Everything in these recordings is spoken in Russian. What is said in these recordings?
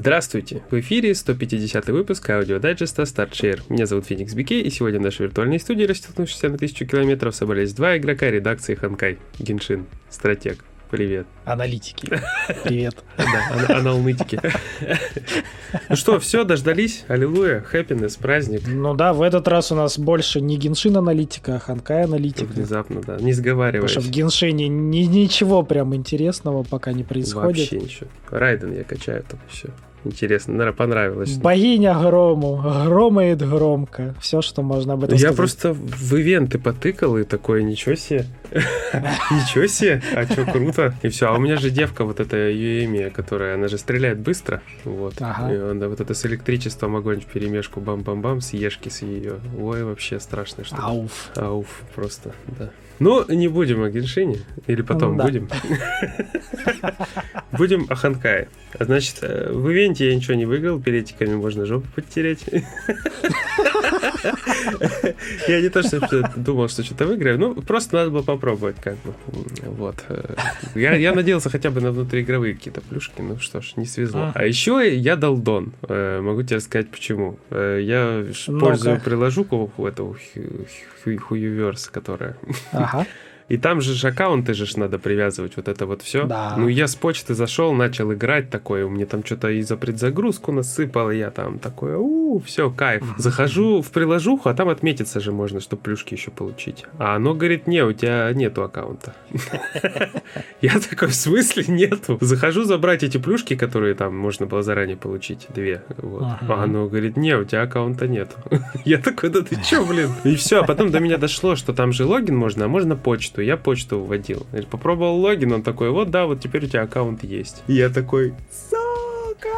Здравствуйте! В эфире 150 выпуск аудиодайджеста StartShare. Меня зовут Феникс Бике, и сегодня в нашей виртуальной студии, растянувшейся на тысячу километров, собрались два игрока редакции Ханкай. Геншин, стратег. Привет. Аналитики. Привет. Да, аналитики. Ну что, все, дождались? Аллилуйя, happiness, праздник. Ну да, в этот раз у нас больше не Геншин аналитика, а Ханкай аналитика. Внезапно, да, не сговариваясь. Потому что в Геншине ни, ничего прям интересного пока не происходит. Вообще ничего. Райден я качаю там все. Интересно, наверное, понравилось. Богиня грому, громает громко. Все, что можно об этом Я сказать. просто в ивенты потыкал и такое, ничего себе. Ничего себе, а что круто. И все, а у меня же девка вот эта Юэми, которая, она же стреляет быстро. Вот. Ага. И она вот это с электричеством огонь в перемешку бам-бам-бам, с ешки с ее. Ой, вообще страшно что Ауф. Ауф, просто, да. Ну, не будем о Геншине. Или потом Ну да. будем. Будем о Ханкае. Значит, э, в ивенте я ничего не выиграл, билетиками можно жопу подтереть. Я не то, что думал, что что-то выиграю, ну, просто надо было попробовать, как бы. Вот. Э, Я, я надеялся хотя бы на внутриигровые какие-то плюшки, ну что ж, не свезло. А еще я дал дон. Э, Могу тебе сказать, почему. Э, Я пользую приложуку ху- хуюверс, которая Ага. и там же аккаунты же ж надо привязывать, вот это вот все. Да. Ну, я с почты зашел, начал играть такое, у меня там что-то и за предзагрузку насыпало, я там такое, у, все, кайф. Захожу в приложуху, а там отметиться же можно, чтобы плюшки еще получить. А оно говорит, не, у тебя нету аккаунта. Я такой, в смысле нету? Захожу забрать эти плюшки, которые там можно было заранее получить, две. Вот. А оно говорит, не, у тебя аккаунта нету. Я такой, да ты че, блин? И все, а потом до меня дошло, что там же логин можно, а можно почту. Я почту вводил. Попробовал логин, он такой, вот да, вот теперь у тебя аккаунт есть. И я такой, сука!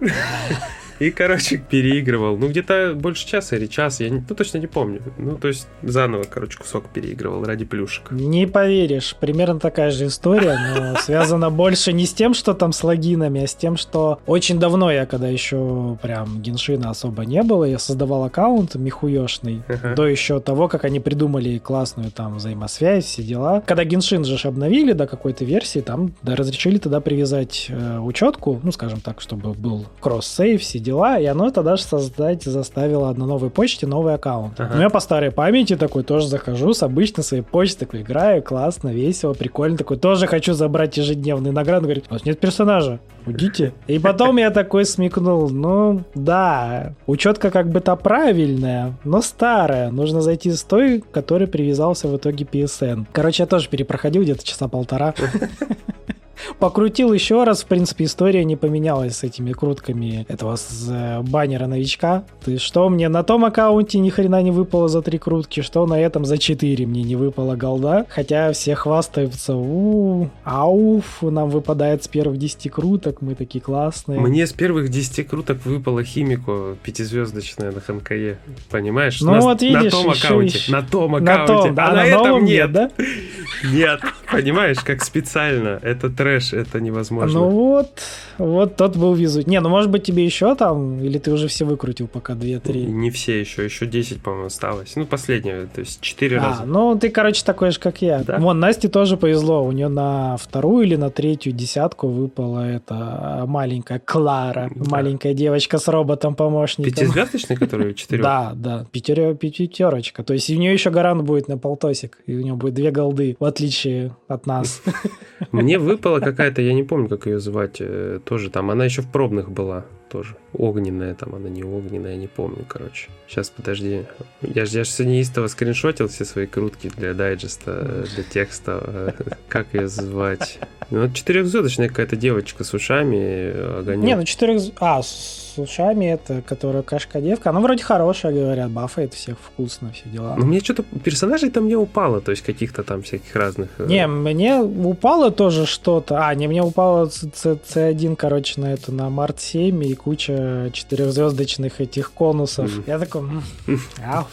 И, короче, переигрывал. Ну, где-то больше часа или час, я не- ну, точно не помню. Ну, то есть, заново, короче, кусок переигрывал ради плюшек. Не поверишь, примерно такая же история, но связана больше не с тем, что там с логинами, а с тем, что очень давно я, когда еще прям Геншина особо не было, я создавал аккаунт михуешный, Ага. до еще того, как они придумали классную там взаимосвязь, все дела. Когда Геншин же обновили до какой-то версии, там да, разрешили тогда привязать э, учетку, ну, скажем так, чтобы был кросс-сейв, все дела, и оно тогда же создать заставило на новой почте новый аккаунт. Ага. Ну, я по старой памяти такой тоже захожу с обычной своей почты, такой играю, классно, весело, прикольно, такой тоже хочу забрать ежедневные награды, говорит, у вас нет персонажа, уйдите. И потом я такой смекнул, ну, да, учетка как бы-то правильная, но старая, нужно зайти с той, который привязался в итоге PSN. Короче, я тоже перепроходил где-то часа полтора. Покрутил еще раз, в принципе, история не поменялась с этими крутками этого с, э, баннера новичка. То есть, что мне на том аккаунте ни хрена не выпало за три крутки, что на этом за четыре мне не выпало голда. Хотя все хвастаются, у ауф, нам выпадает с первых 10 круток, мы такие классные. Мне с первых 10 круток выпало химику пятизвездочная на Ханкае. Понимаешь? Ну На- вот видишь, на том еще- аккаунте. еще- На том на аккаунте. том, да, а на на этом нет, да? Нет. Понимаешь, как специально. Это трэш, это невозможно. Ну вот, вот тот был везуть. Не, ну может быть тебе еще там, или ты уже все выкрутил пока 2-3? Не все еще, еще 10, по-моему, осталось. Ну, последнее, то есть 4 А, раза. ну ты, короче, такой же, как я. Да? Вон, Насте тоже повезло. У нее на вторую или на третью десятку выпала эта маленькая Клара. Да. Маленькая девочка с роботом-помощником. Пятизвездочный, который 4? Да, да, пятеро- пятерочка. То есть у нее еще гарант будет на полтосик, и у нее будет две голды, в отличие от нас. Мне выпала какая-то, я не помню, как ее звать, э, тоже там. Она еще в пробных была тоже. Огненная там, она не огненная, не помню, короче. Сейчас, подожди. Я же я ж сегодня истово скриншотил все свои крутки для дайджеста, э, для текста. э, Как ее звать? Ну, четырехзвездочная какая-то девочка с ушами, огонек. Не, ну четырех... А, с ушами это, которая кашка-девка. Она вроде хорошая, говорят, бафает всех вкусно, все дела. Ну, мне что-то персонажей там не упало, то есть каких-то там всяких разных. Не, мне упало тоже что-то. А, не, мне упало C1, короче, на эту, на Март 7 и куча четырехзвездочных этих конусов. Мгм. Я такой, ау,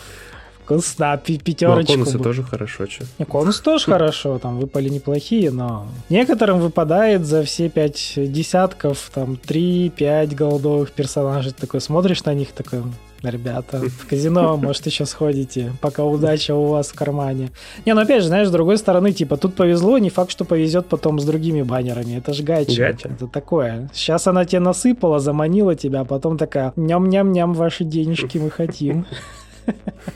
вкусно, пи- ну, а пятерочку. конусы бы. тоже хорошо, что. Не, конус тоже хорошо, там выпали неплохие, но некоторым выпадает за все пять десятков, там 3-5 голдовых персонажей. Ты такой смотришь на них, такой, ребята. В казино, может, еще сходите, пока удача у вас в кармане. Не, ну опять же, знаешь, с другой стороны, типа, тут повезло, не факт, что повезет потом с другими баннерами. Это же гача. Гача. Это такое. Сейчас она тебе насыпала, заманила тебя, а потом такая, ням-ням-ням, ваши денежки мы хотим.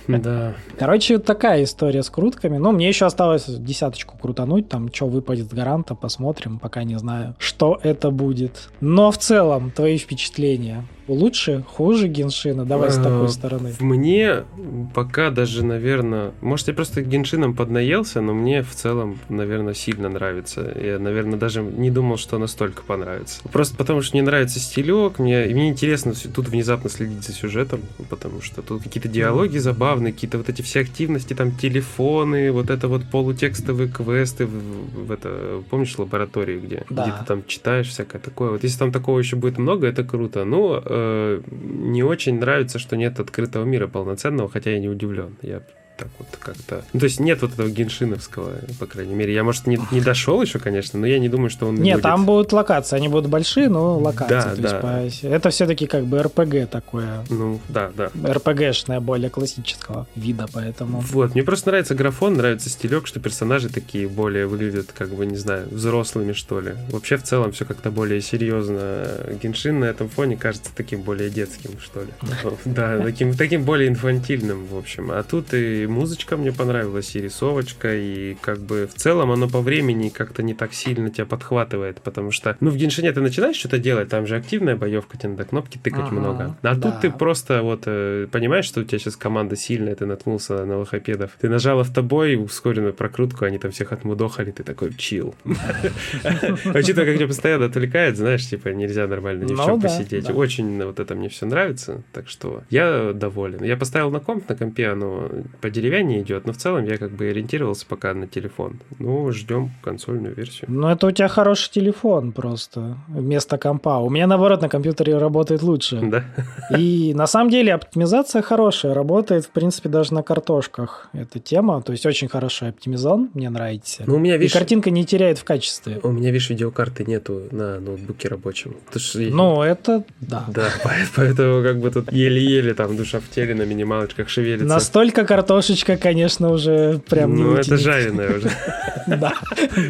Да. Короче, такая история с крутками. Ну, мне еще осталось десяточку крутануть, там, что выпадет с гаранта, посмотрим, пока не знаю, что это будет. Но в целом, твои впечатления лучше, хуже Геншина? Давай с такой стороны. Мне пока даже, наверное... Может, я просто Геншином поднаелся, но мне в целом, наверное, сильно нравится. Я, наверное, даже не думал, что настолько понравится. Просто потому, что мне нравится стилек, мне, и мне интересно тут внезапно следить за сюжетом, потому что тут какие-то диалоги забавные, какие-то вот эти все активности, там телефоны, вот это вот полутекстовые квесты в, в это... Помнишь лабораторию, где, Да. где ты там читаешь всякое такое? Вот если там такого еще будет много, это круто. Ну, э, не очень нравится, что нет открытого мира полноценного, хотя я не удивлен. Я так вот как-то... Ну, то есть нет вот этого геншиновского, по крайней мере. Я, может, не, не дошел еще, конечно, но я не думаю, что он Нет, будет. там будут локации, они будут большие, но локации. Да, то да. есть по- Это все-таки как бы РПГ такое. Ну, да, да. РПГшное, более классического вида, поэтому... Вот, мне просто нравится графон, нравится стилек, что персонажи такие более выглядят, как бы, не знаю, взрослыми, что ли. Вообще, в целом, все как-то более серьезно. Геншин на этом фоне кажется таким более детским, что ли. Да, таким, таким более инфантильным, в общем. А тут и музычка мне понравилась, и рисовочка, и как бы в целом оно по времени как-то не так сильно тебя подхватывает, потому что, ну, в Геншине ты начинаешь что-то делать, там же активная боевка, тебе надо кнопки тыкать Ага, много. А да. тут ты просто вот э, понимаешь, что у тебя сейчас команда сильная, ты наткнулся на лохопедов. Ты нажал автобой, ускоренную прокрутку, они там всех отмудохали, ты такой чил. Учитывая, как тебя постоянно отвлекает, знаешь, типа нельзя нормально ни в Ну чем посидеть. Очень вот это мне все нравится, так что я доволен. Я поставил на комп, на компе оно по деревяне идет, но в целом я как бы ориентировался пока на телефон. Ну, ждем консольную версию. Ну, это у тебя хороший телефон просто вместо компа. У меня, наоборот, на компьютере работает лучше. Да? И на самом деле оптимизация хорошая, работает, в принципе, даже на картошках. Эта тема, то есть очень хороший оптимизон, мне нравится. Ну, у меня, И видишь, картинка не теряет в качестве. у меня, видишь, видеокарты нету на ноутбуке рабочем. Ну, это да. Да, по- поэтому как бы тут еле-еле там душа в теле на минималочках шевелится. Настолько картошечка, конечно, уже прям не ну, это жареная уже Да,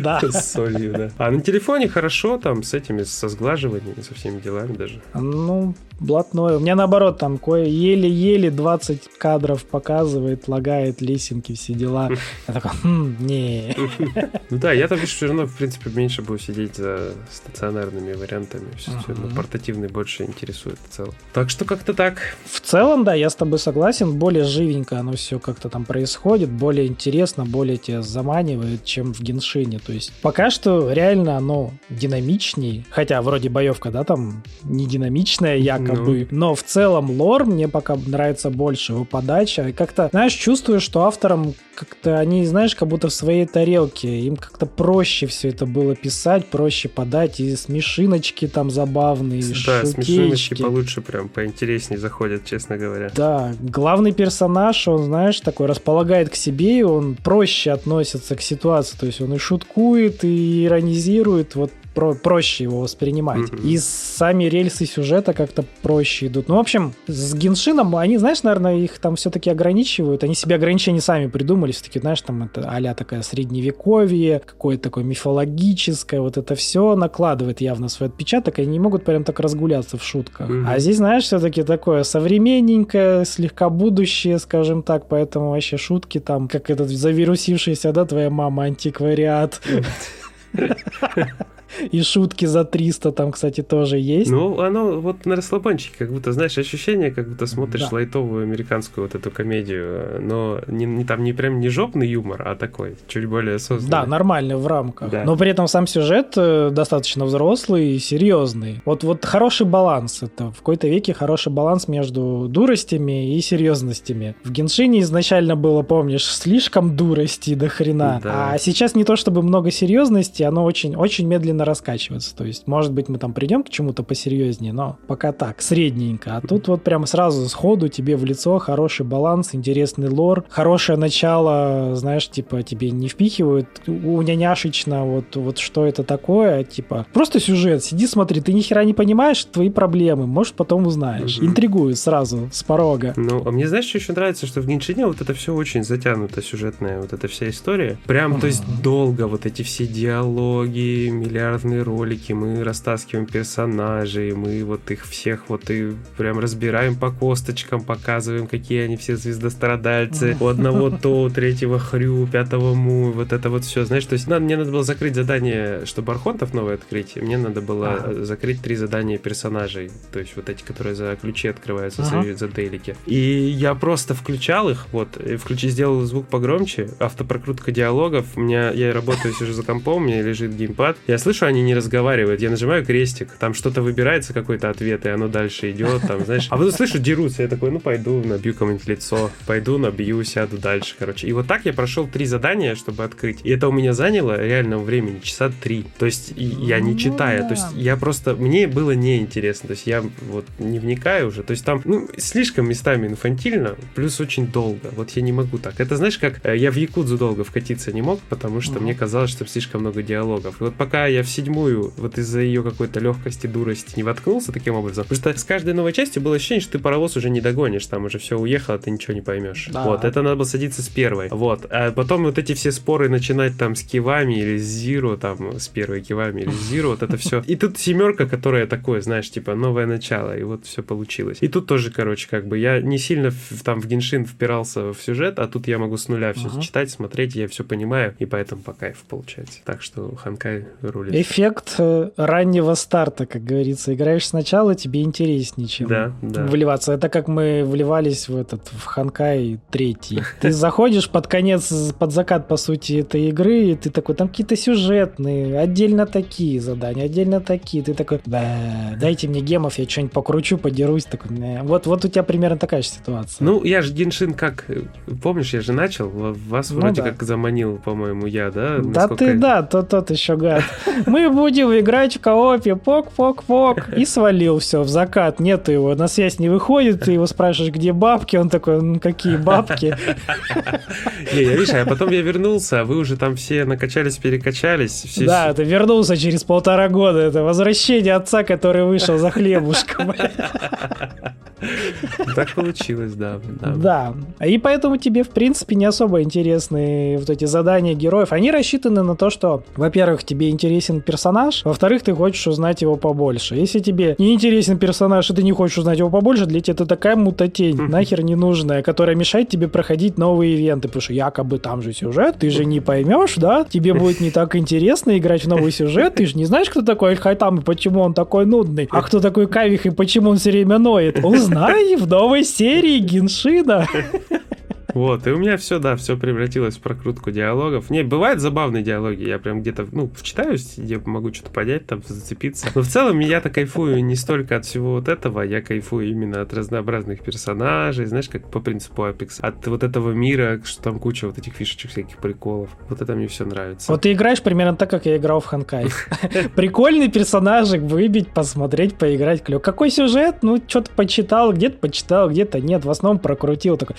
да. с солью, да. А на телефоне хорошо, там, с этими, со сглаживаниями, со всеми делами даже. Ну, блатное. У меня наоборот, там кое еле-еле 20 кадров показывает, лагает, лесенки, все дела. Я такой, хм, не. Ну да, я там, все равно, в принципе, меньше буду сидеть за стационарными вариантами. Все, портативный больше интересует в целом. Так что как-то так. В целом, да, я с тобой согласен. Более живенько оно все как-то там происходит, более интересно, более тебя заманивает, чем в Геншине. То есть пока что реально оно динамичней, хотя вроде боевка, да, там не динамичная якобы, но в целом лор мне пока нравится больше, его подача. Как-то, знаешь, чувствую, что авторам как-то они, знаешь, как будто в своей тарелке. Им как-то проще все это было писать, проще подать. И смешиночки там забавные, и Да, смешиночки получше, прям поинтереснее заходят, честно говоря. Да, главный персонаж, он, знаешь, такой располагает к себе, и он проще относится к ситуации. То есть он и шуткует, и иронизирует, вот про- проще его воспринимать. Мгм. И сами рельсы сюжета как-то проще идут. Ну, в общем, с Геншином, они, знаешь, наверное, их там все-таки ограничивают. Они себе ограничения сами придумали. Все-таки, знаешь, там это а такая средневековье, какое-то такое мифологическое, вот это все накладывает явно свой отпечаток, и они не могут прям так разгуляться в шутках. Мгм. А здесь, знаешь, все-таки такое современненькое, слегка будущее, скажем так, поэтому вообще шутки там, как этот завирусившийся, да, твоя мама, антиквариат. И шутки за 300 там, кстати, тоже есть. Ну, оно вот на расслабончике, как будто, знаешь, ощущение, как будто смотришь Да. лайтовую американскую вот эту комедию, но не, не- там не прям не жопный юмор, а такой, чуть более осознанный. Да, нормальный в рамках. Да. Но при этом сам сюжет э, достаточно взрослый и серьезный. Вот, вот хороший баланс. Это в какой-то веке хороший баланс между дуростями и серьезностями. В Геншине изначально было, помнишь, слишком дурости до хрена. Да. А сейчас не то чтобы много серьезности, оно очень, очень медленно постепенно раскачиваться. То есть, может быть, мы там придем к чему-то посерьезнее, но пока так, средненько. А тут вот прям сразу сходу тебе в лицо хороший баланс, интересный лор, хорошее начало, знаешь, типа тебе не впихивают у няняшечно вот, вот что это такое, типа просто сюжет, сиди смотри, ты ни хера не понимаешь, твои проблемы, может потом узнаешь. Угу. Интригует сразу с порога. Ну, а мне знаешь, что еще нравится, что в Геншине вот это все очень затянуто, сюжетная вот эта вся история. Прям, то есть долго вот эти все диалоги, миллиардные ролики, мы растаскиваем персонажей, мы вот их всех вот и прям разбираем по косточкам, показываем, какие они все звездострадальцы. У одного то, у третьего хрю, у пятого му, вот это вот все. Знаешь, то есть надо, мне надо было закрыть задание, чтобы Архонтов новый открыть. Мне надо было а. закрыть три задания персонажей. То есть вот эти, которые за ключи открываются, ага. за, дейлики. И я просто включал их, вот, включи, сделал звук погромче, автопрокрутка диалогов. У меня, я работаю, сижу за компом, у меня лежит геймпад. Я слышу, они не разговаривают. Я нажимаю крестик, там что-то выбирается, какой-то ответ, и оно дальше идет, там, знаешь. А потом слышу, дерутся. Я такой, ну, пойду, набью кому-нибудь лицо. Пойду, набью, сяду дальше, короче. И вот так я прошел три задания, чтобы открыть. И это у меня заняло реального времени часа три. То есть я не ну читая, то есть я просто, мне было неинтересно. То есть я вот не вникаю уже. То есть там, ну, слишком местами инфантильно, плюс очень долго. Вот я не могу так. Это знаешь, как э, я в Якудзу долго вкатиться не мог, потому что мне казалось, что слишком много диалогов. И вот пока я в седьмую, вот из-за ее какой-то легкости, дурости не воткнулся таким образом, потому что с каждой новой частью было ощущение, что ты паровоз уже не догонишь, там уже все уехало, ты ничего не поймешь. Да. Вот, это надо было садиться с первой. Вот. А потом вот эти все споры начинать там с кивами или с зиро, там, с первой кивами или с зиро, вот это все. И тут семерка, которая такое, знаешь, типа новое начало, и вот все получилось. И тут тоже, короче, как бы я не сильно в, там в Геншин впирался в сюжет, а тут я могу с нуля все uh-huh. читать, смотреть, я все понимаю, и поэтому по кайфу получается. Так что Ханкай рулит. Эффект э, раннего старта, как говорится. Играешь сначала, тебе интереснее, чем да, да. вливаться. Это как мы вливались в этот в Ханкай третий. Ты заходишь под конец, под закат, по сути, этой игры, и ты такой, там какие-то сюжетные, отдельно такие задания, отдельно такие. Ты такой, да, дайте мне гемов, я что-нибудь покручу, подерусь. Такой, вот, вот у тебя примерно такая же ситуация. Ну, я же Геншин как, помнишь, я же начал, вас ну, вроде да. как заманил, по-моему, я, да? Да ты, да, тот, тот еще гад. Мы будем играть в коопе, пок-пок-пок, и свалил все в закат, нету его, на связь не выходит, ты его спрашиваешь, где бабки, он такой, ну какие бабки? Не, я, видишь, а потом я вернулся, а вы уже там все накачались, перекачались. Все... Да, ты вернулся через полтора года. Это возвращение отца, который вышел за хлебушком. Так получилось, да, да. Да. И поэтому тебе, в принципе, не особо интересны вот эти задания героев. Они рассчитаны на то, что, во-первых, тебе интересен персонаж, во-вторых, ты хочешь узнать его побольше. Если тебе не интересен персонаж, и ты не хочешь узнать его побольше, для тебя это такая мутатень, нахер не нужная, которая мешает тебе проходить новые ивенты, потому что якобы там же сюжет, ты же не поймешь, да? Тебе будет не так интересно играть в новый сюжет, ты же не знаешь, кто такой Эльхайтам и почему он такой нудный, а кто такой Кавих и почему он все время ноет. Узнай в новой серии Геншина. Вот, и у меня все, да, все превратилось в прокрутку диалогов. Не, бывают забавные диалоги, я прям где-то, ну, вчитаюсь, где могу что-то понять, там, зацепиться. Но в целом я-то кайфую не столько от всего вот этого, я кайфую именно от разнообразных персонажей, знаешь, как по принципу Apex, от вот этого мира, что там куча вот этих фишечек, всяких приколов. Вот это мне все нравится. Вот ты играешь примерно так, как я играл в Ханкай. Прикольный персонажик, выбить, посмотреть, поиграть, клёв. Какой сюжет? Ну, что-то почитал, где-то почитал, где-то нет. В основном прокрутил такой,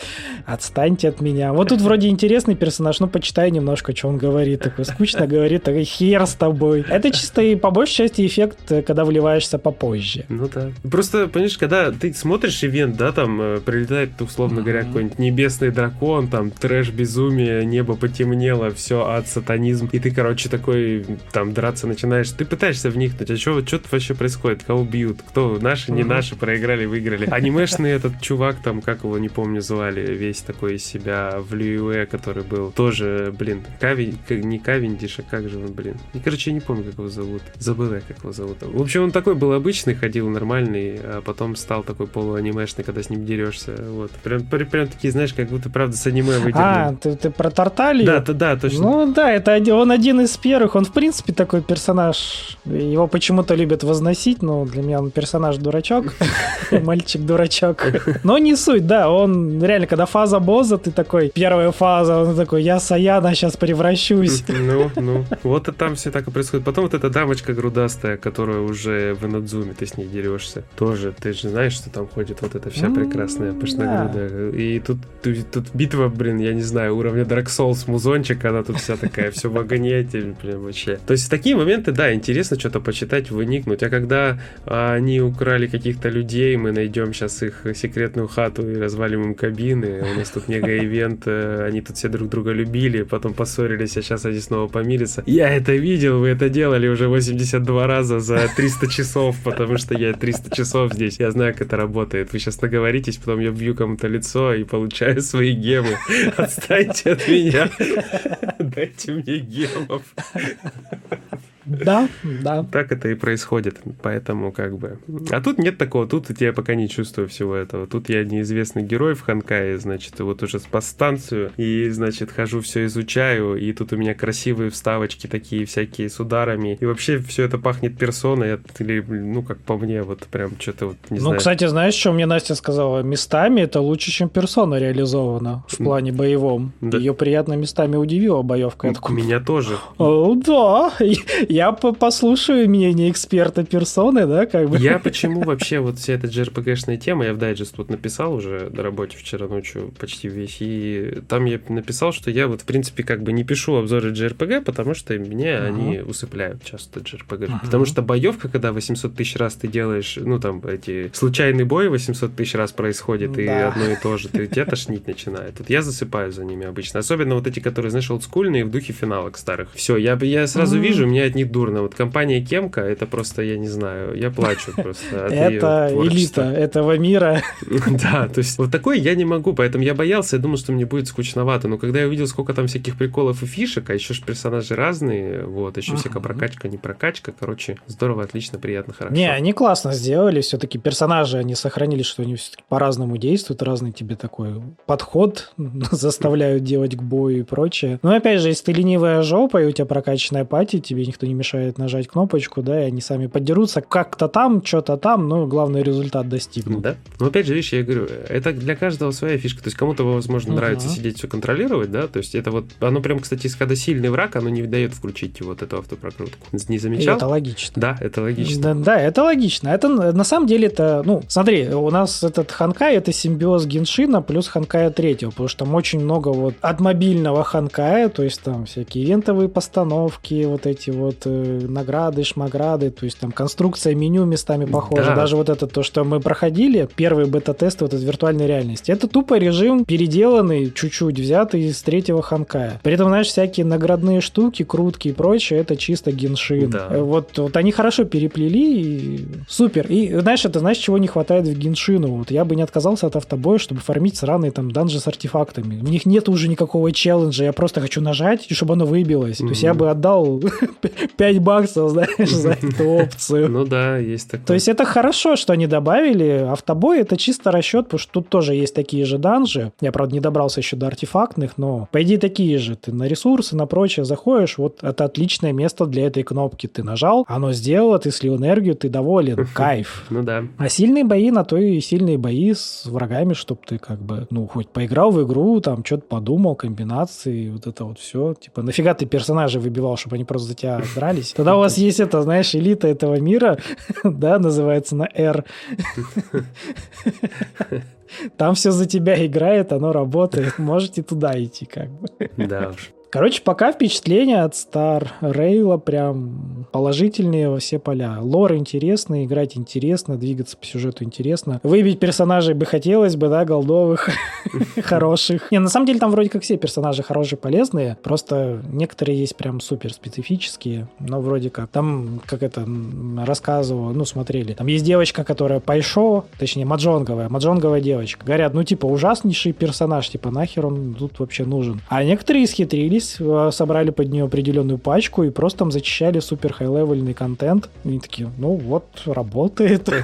отстань отстаньте от меня. Вот тут вроде интересный персонаж, ну почитай немножко, что он говорит. Такой скучно говорит, такой хер с тобой. Это чисто и по большей части эффект, когда вливаешься попозже. Ну да. Просто, понимаешь, когда ты смотришь ивент, да, там э, прилетает, условно mm-hmm. говоря, какой-нибудь небесный дракон, там трэш, безумие, небо потемнело, все, ад, сатанизм, и ты, короче, такой, там, драться начинаешь, ты пытаешься вникнуть, а что что вообще происходит, кого бьют, кто, наши, не mm-hmm. наши, проиграли, выиграли. Анимешный этот чувак, там, как его, не помню, звали, весь такой из себя в Льюэ, который был тоже, блин, Кавин, не Кавендиш, а как же он, блин. И, короче, я не помню, как его зовут. Забыл я, как его зовут. В общем, он такой был обычный, ходил нормальный, а потом стал такой полуанимешный, когда с ним дерешься. Вот. Прям, прям, прям такие, знаешь, как будто, правда, с аниме выдернул. А, ты, ты про Тарталью? Да, да, да, точно. Ну да, это он один из первых. Он, в принципе, такой персонаж. Его почему-то любят возносить, но для меня он персонаж-дурачок. Мальчик-дурачок. Но не суть, да, он реально, когда фаза босс симбиоза, ты такой, первая фаза, он такой, я Саяна сейчас превращусь. Ну, ну, вот и там все так и происходит. Потом вот эта дамочка грудастая, которая уже в Инадзуме, ты с ней дерешься. Тоже, ты же знаешь, что там ходит вот эта вся прекрасная пышногрудая. И тут, тут битва, блин, я не знаю, уровня Dark Souls музончик, она тут вся такая, все в агонете, блин, вообще. То есть такие моменты, да, интересно что-то почитать, выникнуть. А когда они украли каких-то людей, мы найдем сейчас их секретную хату и развалим им кабины, у нас тут мега-ивент, э, они тут все друг друга любили, потом поссорились, а сейчас они снова помирятся. Я это видел, вы это делали уже 82 раза за 300 часов, потому что я 300 часов здесь, я знаю, как это работает. Вы сейчас наговоритесь, потом я бью кому-то лицо и получаю свои гемы. Отстаньте от меня. Дайте мне гемов. Да, да. Так это и происходит, поэтому как бы... А тут нет такого, тут я пока не чувствую всего этого. Тут я неизвестный герой в Ханкае, значит, вот уже спас станцию, и, значит, хожу все изучаю, и тут у меня красивые вставочки такие всякие с ударами, и вообще все это пахнет персоной, или, ну, как по мне, вот прям что-то вот, не ну, знаю. Ну, кстати, знаешь, что мне Настя сказала? Местами это лучше, чем персона реализована в плане боевом. Да. Ее приятно местами удивила боевка. Такой, Меня тоже. О, да, я послушаю мнение эксперта персоны, да, как бы. Я почему вообще вот вся эта JRPG-шная тема, я в дайджест тут написал уже на работе вчера ночью почти весь, и там я написал, что я вот в принципе как бы не пишу обзоры JRPG, потому что мне uh-huh. они усыпляют часто JRPG. Uh-huh. Потому что боевка, когда 800 тысяч раз ты делаешь, ну там эти случайный бой 800 тысяч раз происходит, да. и одно и то же, ты тебя тошнить начинает. Тут я засыпаю за ними обычно. Особенно вот эти, которые, знаешь, олдскульные в духе финалок старых. Все, я, я сразу uh-huh. вижу, мне от них дурно. Вот компания Кемка, это просто, я не знаю, я плачу просто. Это элита этого мира. Да, то есть вот такой я не могу, поэтому я боялся, я думал, что мне будет скучновато. Но когда я увидел, сколько там всяких приколов и фишек, а еще же персонажи разные, вот, еще всякая прокачка, не прокачка, короче, здорово, отлично, приятно, хорошо. Не, они классно сделали, все-таки персонажи, они сохранили, что они все-таки по-разному действуют, разный тебе такой подход заставляют делать к бою и прочее. Но опять же, если ты ленивая жопа, и у тебя прокачанная пати, тебе никто не мешает нажать кнопочку, да, и они сами поддерутся как-то там, что-то там, но главный результат достигнут. Да. Но опять же, видишь, я говорю, это для каждого своя фишка. То есть кому-то, возможно, uh-huh. нравится сидеть все контролировать, да, то есть это вот, оно прям, кстати, когда сильный враг, оно не дает включить вот эту автопрокрутку. Не замечал? И это логично. Да, это логично. Да, да, это логично. Это на самом деле это, ну, смотри, у нас этот Ханкай это симбиоз Геншина плюс Ханкая третьего, потому что там очень много вот от мобильного Ханкая, то есть там всякие ивентовые постановки, вот эти вот э, награды, шмаграды, то есть там конструкция меню местами похожа. Да. Даже вот это то, что мы проходили, первый бета-тест вот из виртуальной реальности. Это тупо режим переделанный, чуть-чуть взятый из третьего Ханкая. При этом, знаешь, всякие наградные штуки, крутки и прочее, это чисто геншин. Да. Э, вот, вот они хорошо переплели, и супер. И знаешь, это знаешь, чего не хватает в геншину? Вот я бы не отказался от автобоя, чтобы фармить сраные там данжи с артефактами. У них нет уже никакого челленджа, я просто хочу нажать, и чтобы оно выбилось. Mm-hmm. То есть я бы отдал 5 баксов, знаешь, за эту опцию. Ну да, есть такое. То есть это хорошо, что они добавили. Автобой это чисто расчет, потому что тут тоже есть такие же данжи. Я, правда, не добрался еще до артефактных, но по идее такие же. Ты на ресурсы, на прочее заходишь, вот это отличное место для этой кнопки. Ты нажал, оно сделало, ты слил энергию, ты доволен, кайф. Ну да. А сильные бои на то и сильные бои с врагами, чтобы ты как бы, ну, хоть поиграл в игру, там, что-то подумал, комбинации, вот это вот все. Типа, нафига ты персонажей выбивал, чтобы они просто за тебя дрались? Тогда у вас есть это, знаешь, элита этого мира, да, называется на R. Там все за тебя играет, оно работает. Можете туда идти, как бы. Да уж. Короче, пока впечатления от Star Rail прям положительные во все поля. Лор интересный, играть интересно, двигаться по сюжету интересно. Выбить персонажей бы хотелось бы, да, голдовых, хороших. Не, на самом деле там вроде как все персонажи хорошие, полезные, просто некоторые есть прям супер специфические, но вроде как. Там, как это рассказывал, ну, смотрели, там есть девочка, которая Пайшо, точнее, маджонговая, маджонговая девочка. Говорят, ну, типа, ужаснейший персонаж, типа, нахер он тут вообще нужен. А некоторые исхитрились собрались, э, собрали под нее определенную пачку и просто там зачищали супер хай-левельный контент. И они такие, ну вот, работает.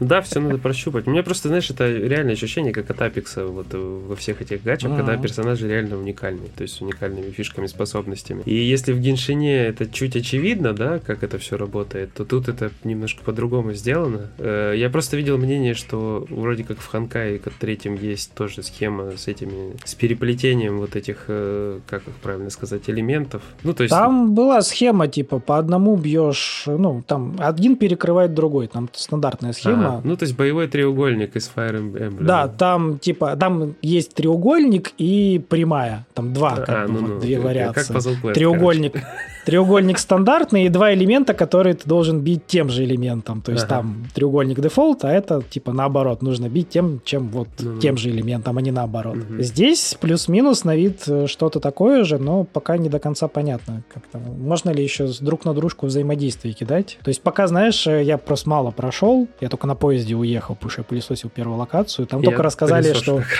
Да, все надо прощупать. У меня просто, знаешь, это реальное ощущение, как от Апекса вот э, во всех этих гачах, когда персонажи реально уникальные, то есть с уникальными фишками, способностями. И если в Геншине это чуть очевидно, да, как это все работает, то тут это немножко по-другому сделано. Э, я просто видел мнение, что вроде как в Ханкае третьем есть тоже схема с этими, с переплетением вот этих, э, как их правильно сказать, элементов. Ну, то есть... Там была схема, типа, по одному бьешь, ну, там один перекрывает другой, там стандартная схема. Ага. Ну, то есть боевой треугольник из Fire Emblem. Да, там, типа, там есть треугольник и прямая, там два, как а, ну, ну, две вариации. Как треугольник. Короче. Треугольник стандартный и два элемента, которые ты должен бить тем же элементом. То есть ага. там треугольник дефолт, а это типа наоборот, нужно бить тем, чем вот ну, тем же элементом, а не наоборот. Угу. Здесь плюс-минус на вид э, что-то такое же, но пока не до конца понятно. Как-то. Можно ли еще друг на дружку взаимодействие кидать? То есть пока, знаешь, э, я просто мало прошел, я только на поезде уехал, потому что я пылесосил первую локацию, там я только рассказали, что...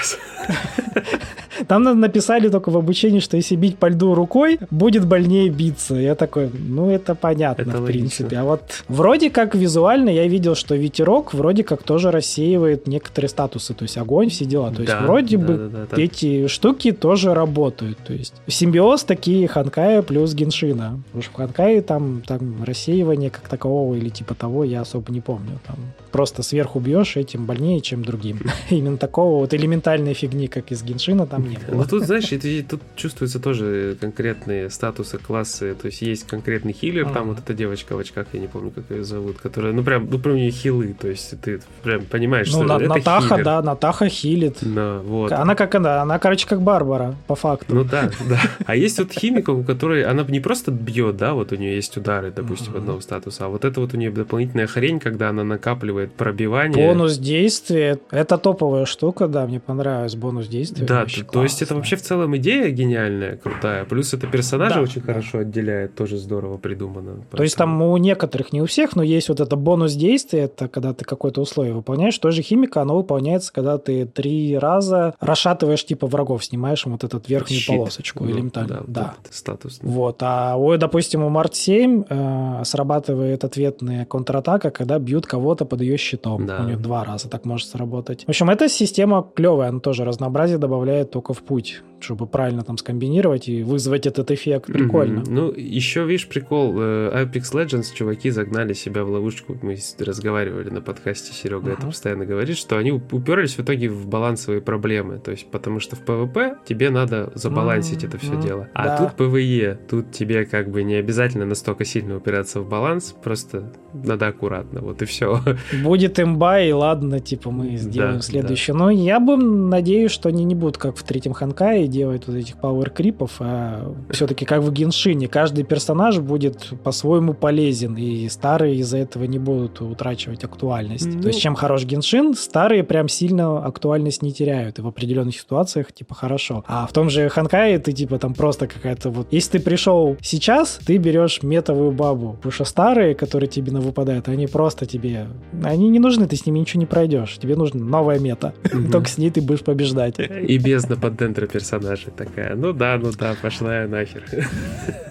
Там написали только в обучении, что если бить по льду рукой, будет больнее биться. Я такой, ну это понятно, это в логично. принципе. А вот вроде как визуально я видел, что ветерок вроде как тоже рассеивает некоторые статусы, то есть огонь, все дела. То есть да, вроде да, бы да, да, эти штуки тоже работают. То есть симбиоз такие Ханкая плюс Геншина. Потому что в Ханкае там, там рассеивание как такового или типа того я особо не помню. Там просто сверху бьешь, этим больнее, чем другим. Именно такого вот элементальной фигни, как из Геншина, там не было. Ну тут, знаешь, тут чувствуются тоже конкретные статусы, классы. То есть есть конкретный хилер, там вот эта девочка в очках, я не помню, как ее зовут, которая, ну прям, ну прям у нее хилы, то есть ты прям понимаешь, ну, что это Натаха, да, Натаха хилит. Да, вот. Она как она, она, короче, как Барбара, по факту. Ну да, да. А есть вот химика, у которой она не просто бьет, да, вот у нее есть удары, допустим, одного статуса, а вот это вот у нее дополнительная хрень, когда она накапливает пробивание. Бонус действия, это топовая штука, да, мне понравилось бонус действия. Да, то есть это вообще в целом идея гениальная, крутая. Плюс это персонажа да, очень хорошо отделяет, тоже здорово придумано. Поэтому... То есть там у некоторых, не у всех, но есть вот это бонус действия, это когда ты какое-то условие выполняешь. Тоже химика, оно выполняется, когда ты три раза расшатываешь типа врагов, снимаешь им вот эту верхнюю Щит. полосочку ну, элементарно. Да, да. Вот статус. Вот. А ой, допустим, у Март 7 э, срабатывает ответная контратака, когда бьют кого-то под ее щитом. Да. У них два раза так может сработать. В общем, эта система клевая, она тоже разнообразие добавляет только в путь чтобы правильно там скомбинировать и вызвать этот эффект. Прикольно. Mm-hmm. Ну, еще, видишь, прикол. Э, Apex Legends чуваки загнали себя в ловушку. Мы разговаривали на подкасте, Серега uh-huh. это постоянно говорит, что они уперлись в итоге в балансовые проблемы. То есть, потому что в PvP тебе надо забалансить mm-hmm. это все дело. А да. тут PvE, тут тебе как бы не обязательно настолько сильно упираться в баланс, просто надо аккуратно, вот и все. Будет имба, и ладно, типа мы сделаем да, следующее. Да. Но я бы надеюсь, что они не будут как в третьем Ханкае делать вот этих power крипов, а все-таки как в Геншине, каждый персонаж будет по-своему полезен, и старые из-за этого не будут утрачивать актуальность. Ну... То есть чем хорош Геншин, старые прям сильно актуальность не теряют, и в определенных ситуациях типа хорошо. А в том же Ханкае ты типа там просто какая-то вот... Если ты пришел сейчас, ты берешь метовую бабу, потому что старые, которые тебе на выпадают, они просто тебе... Они не нужны, ты с ними ничего не пройдешь. Тебе нужна новая мета. Только с ней ты будешь побеждать. И бездна под дендро персонажа персонажей такая. Ну да, ну да, пошла я нахер.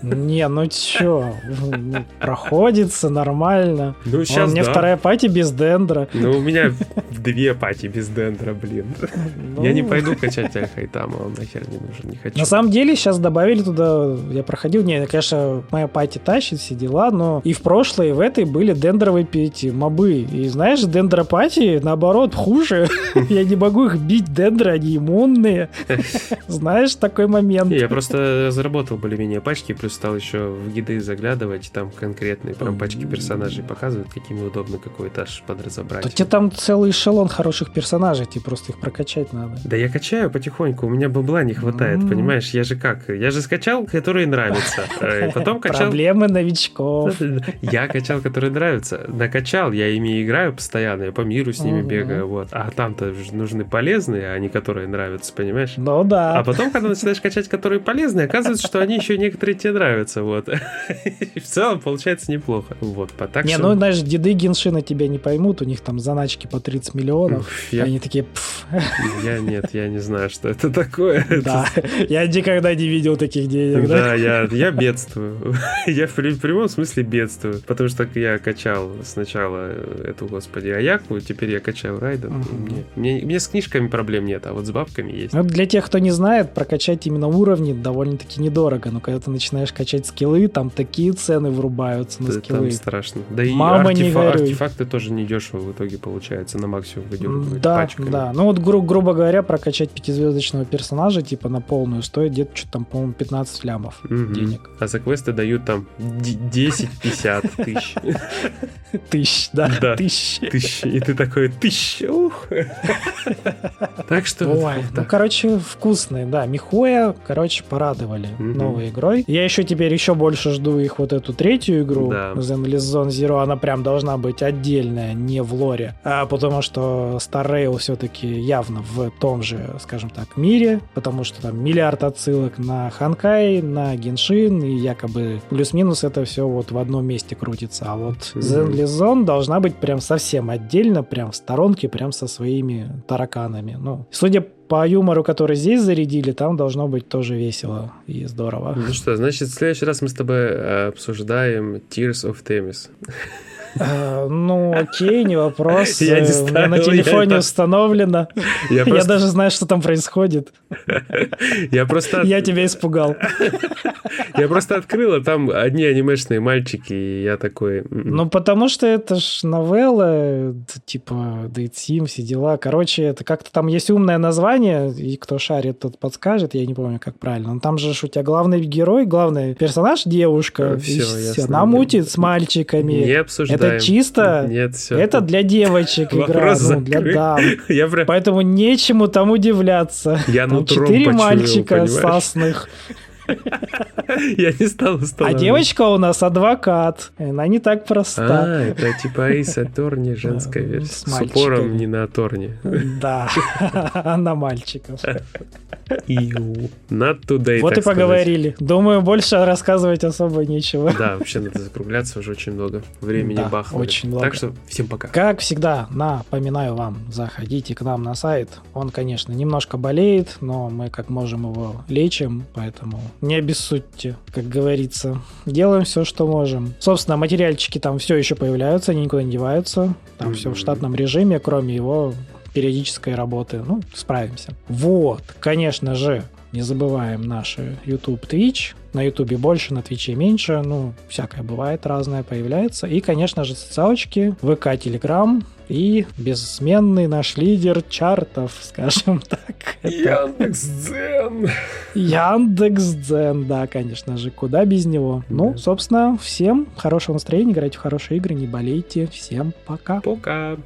Не, ну чё, проходится нормально. Ну сейчас, У меня вторая пати без дендра. Ну у меня две пати без дендра, блин. Ну... Я не пойду качать Альхайтама, он нахер не нужен, не хочу. На самом деле сейчас добавили туда, я проходил, не, конечно, моя пати тащит все дела, но и в прошлой, и в этой были дендровые пяти мобы. И знаешь, дендропати, наоборот, хуже. Я не могу их бить, дендры, они иммунные. Знаешь, такой момент. Я просто заработал более-менее пачки, плюс стал еще в гиды заглядывать, там конкретные прям пачки персонажей показывают, какими удобно какой этаж подразобрать. То тебе там целый эшелон хороших персонажей, тебе просто их прокачать надо. Да я качаю потихоньку, у меня бабла не хватает, mm-hmm. понимаешь? Я же как? Я же скачал, которые нравятся. Э, потом качал... Проблемы новичков. Я качал, которые нравятся. Накачал, я ими играю постоянно, я по миру с ними бегаю, вот. А там-то нужны полезные, а не которые нравятся, понимаешь? Ну да. А потом, когда начинаешь качать, которые полезные, оказывается, что они еще некоторые тебе нравятся, вот. И в целом получается неплохо. Вот, по так Не, ну, знаешь, деды Геншина тебя не поймут, у них там заначки по 30 миллионов. Я- Они такие, «Пф, Я нет, я не знаю, что это такое. да, я никогда не видел таких денег, да? Да, я, я бедствую. Я в прямом смысле бедствую. Потому что я качал сначала эту, господи, Аяку, теперь я качаю Райден. Мне, мне с книжками проблем нет, а вот с бабками есть. Ну, для тех, кто не знает, прокачать именно уровни довольно-таки недорого. Но когда ты начинаешь качать скиллы, там такие цены врубаются на Это скиллы. Там страшно. Да и Мама, не артефа- горюй. артефакты тоже недешево в итоге получается, на максимум выдергивают Да, пачками. да. Ну вот, гру- грубо говоря, прокачать пятизвездочного персонажа, типа на полную, стоит где-то что-то там, по-моему, 15 лямов Мгм. денег. А за квесты дают там д- 10-50 тысяч. Тысяч, да, Да. тысяч. Тысяч. И ты такой, тысяч. ух. Так что... Ой, ну, короче, вкусные, да. Михуя, короче, порадовали Мгм. новой игрой. Я еще теперь еще больше жду их вот эту третью игру, Да. Zenless Zone Zero. Она прям должна быть отдельная, не в лоре. А, потому что Star Rail все-таки явно в том же, скажем так, мире, потому что там миллиард отсылок на Ханкай, на Геншин, и якобы плюс-минус это все вот в одном месте крутится. А вот Мгм. Zenless Zone должна быть прям совсем отдельно, прям в сторонке, прям со своими тараканами. Ну, судя по юмору, который здесь зарядили, там должно быть тоже весело и здорово. Ну что, значит, в следующий раз мы с тобой э, обсуждаем Tears of Themis. Э, Ну, окей, не вопрос. Я не Э, У меня на ставил, телефоне я установлено. Я Я просто, даже знаю, что там происходит. я просто, Я тебя испугал. я просто открыл, а там одни анимешные мальчики, и я такой... м-м. Ну, потому что это ж новелла, типа Date Sim, все дела. Короче, это как-то там есть умное название, и кто шарит, тот подскажет, я не помню, как правильно. Но там же у тебя главный герой, главный персонаж девушка, Э, и всё, всё, ясно. она мутит с мальчиками. не обсуждаем. Это чисто... Нет, все. Это для девочек игра, ну, для дам. Я прям... Поэтому нечему там удивляться. Я Там четыре мальчика понимаешь? Я не стал А девочка у нас адвокат. Она не так проста. А, это типа Ace Attorney, женская Да, версия. с упором не на Аторне. Да, на мальчиков. Not today, Вот и поговорили. Думаю, больше рассказывать особо нечего. Да, вообще надо закругляться, уже очень много времени бахнули. очень много. Так что всем пока. Как всегда, напоминаю вам, заходите к нам на сайт. Он, конечно, немножко болеет, но мы как можем его лечим, поэтому не обессудьте, как говорится. Делаем все, что можем. Собственно, материальчики там все еще появляются, они никуда не деваются. Там все в штатном режиме, кроме его периодической работы. Ну, справимся. Вот, конечно же, не забываем наши YouTube, Twitch. На YouTube больше, на Твиче меньше. Ну, всякое бывает, разное появляется. И, конечно же, социалочки, ВК, Telegram и бессменный наш лидер чартов, скажем так. Яндекс.Дзен. Яндекс.Дзен, да, конечно же, куда без него. Ну, Да. собственно, всем хорошего настроения, играйте в хорошие игры, не болейте. Всем пока. Пока.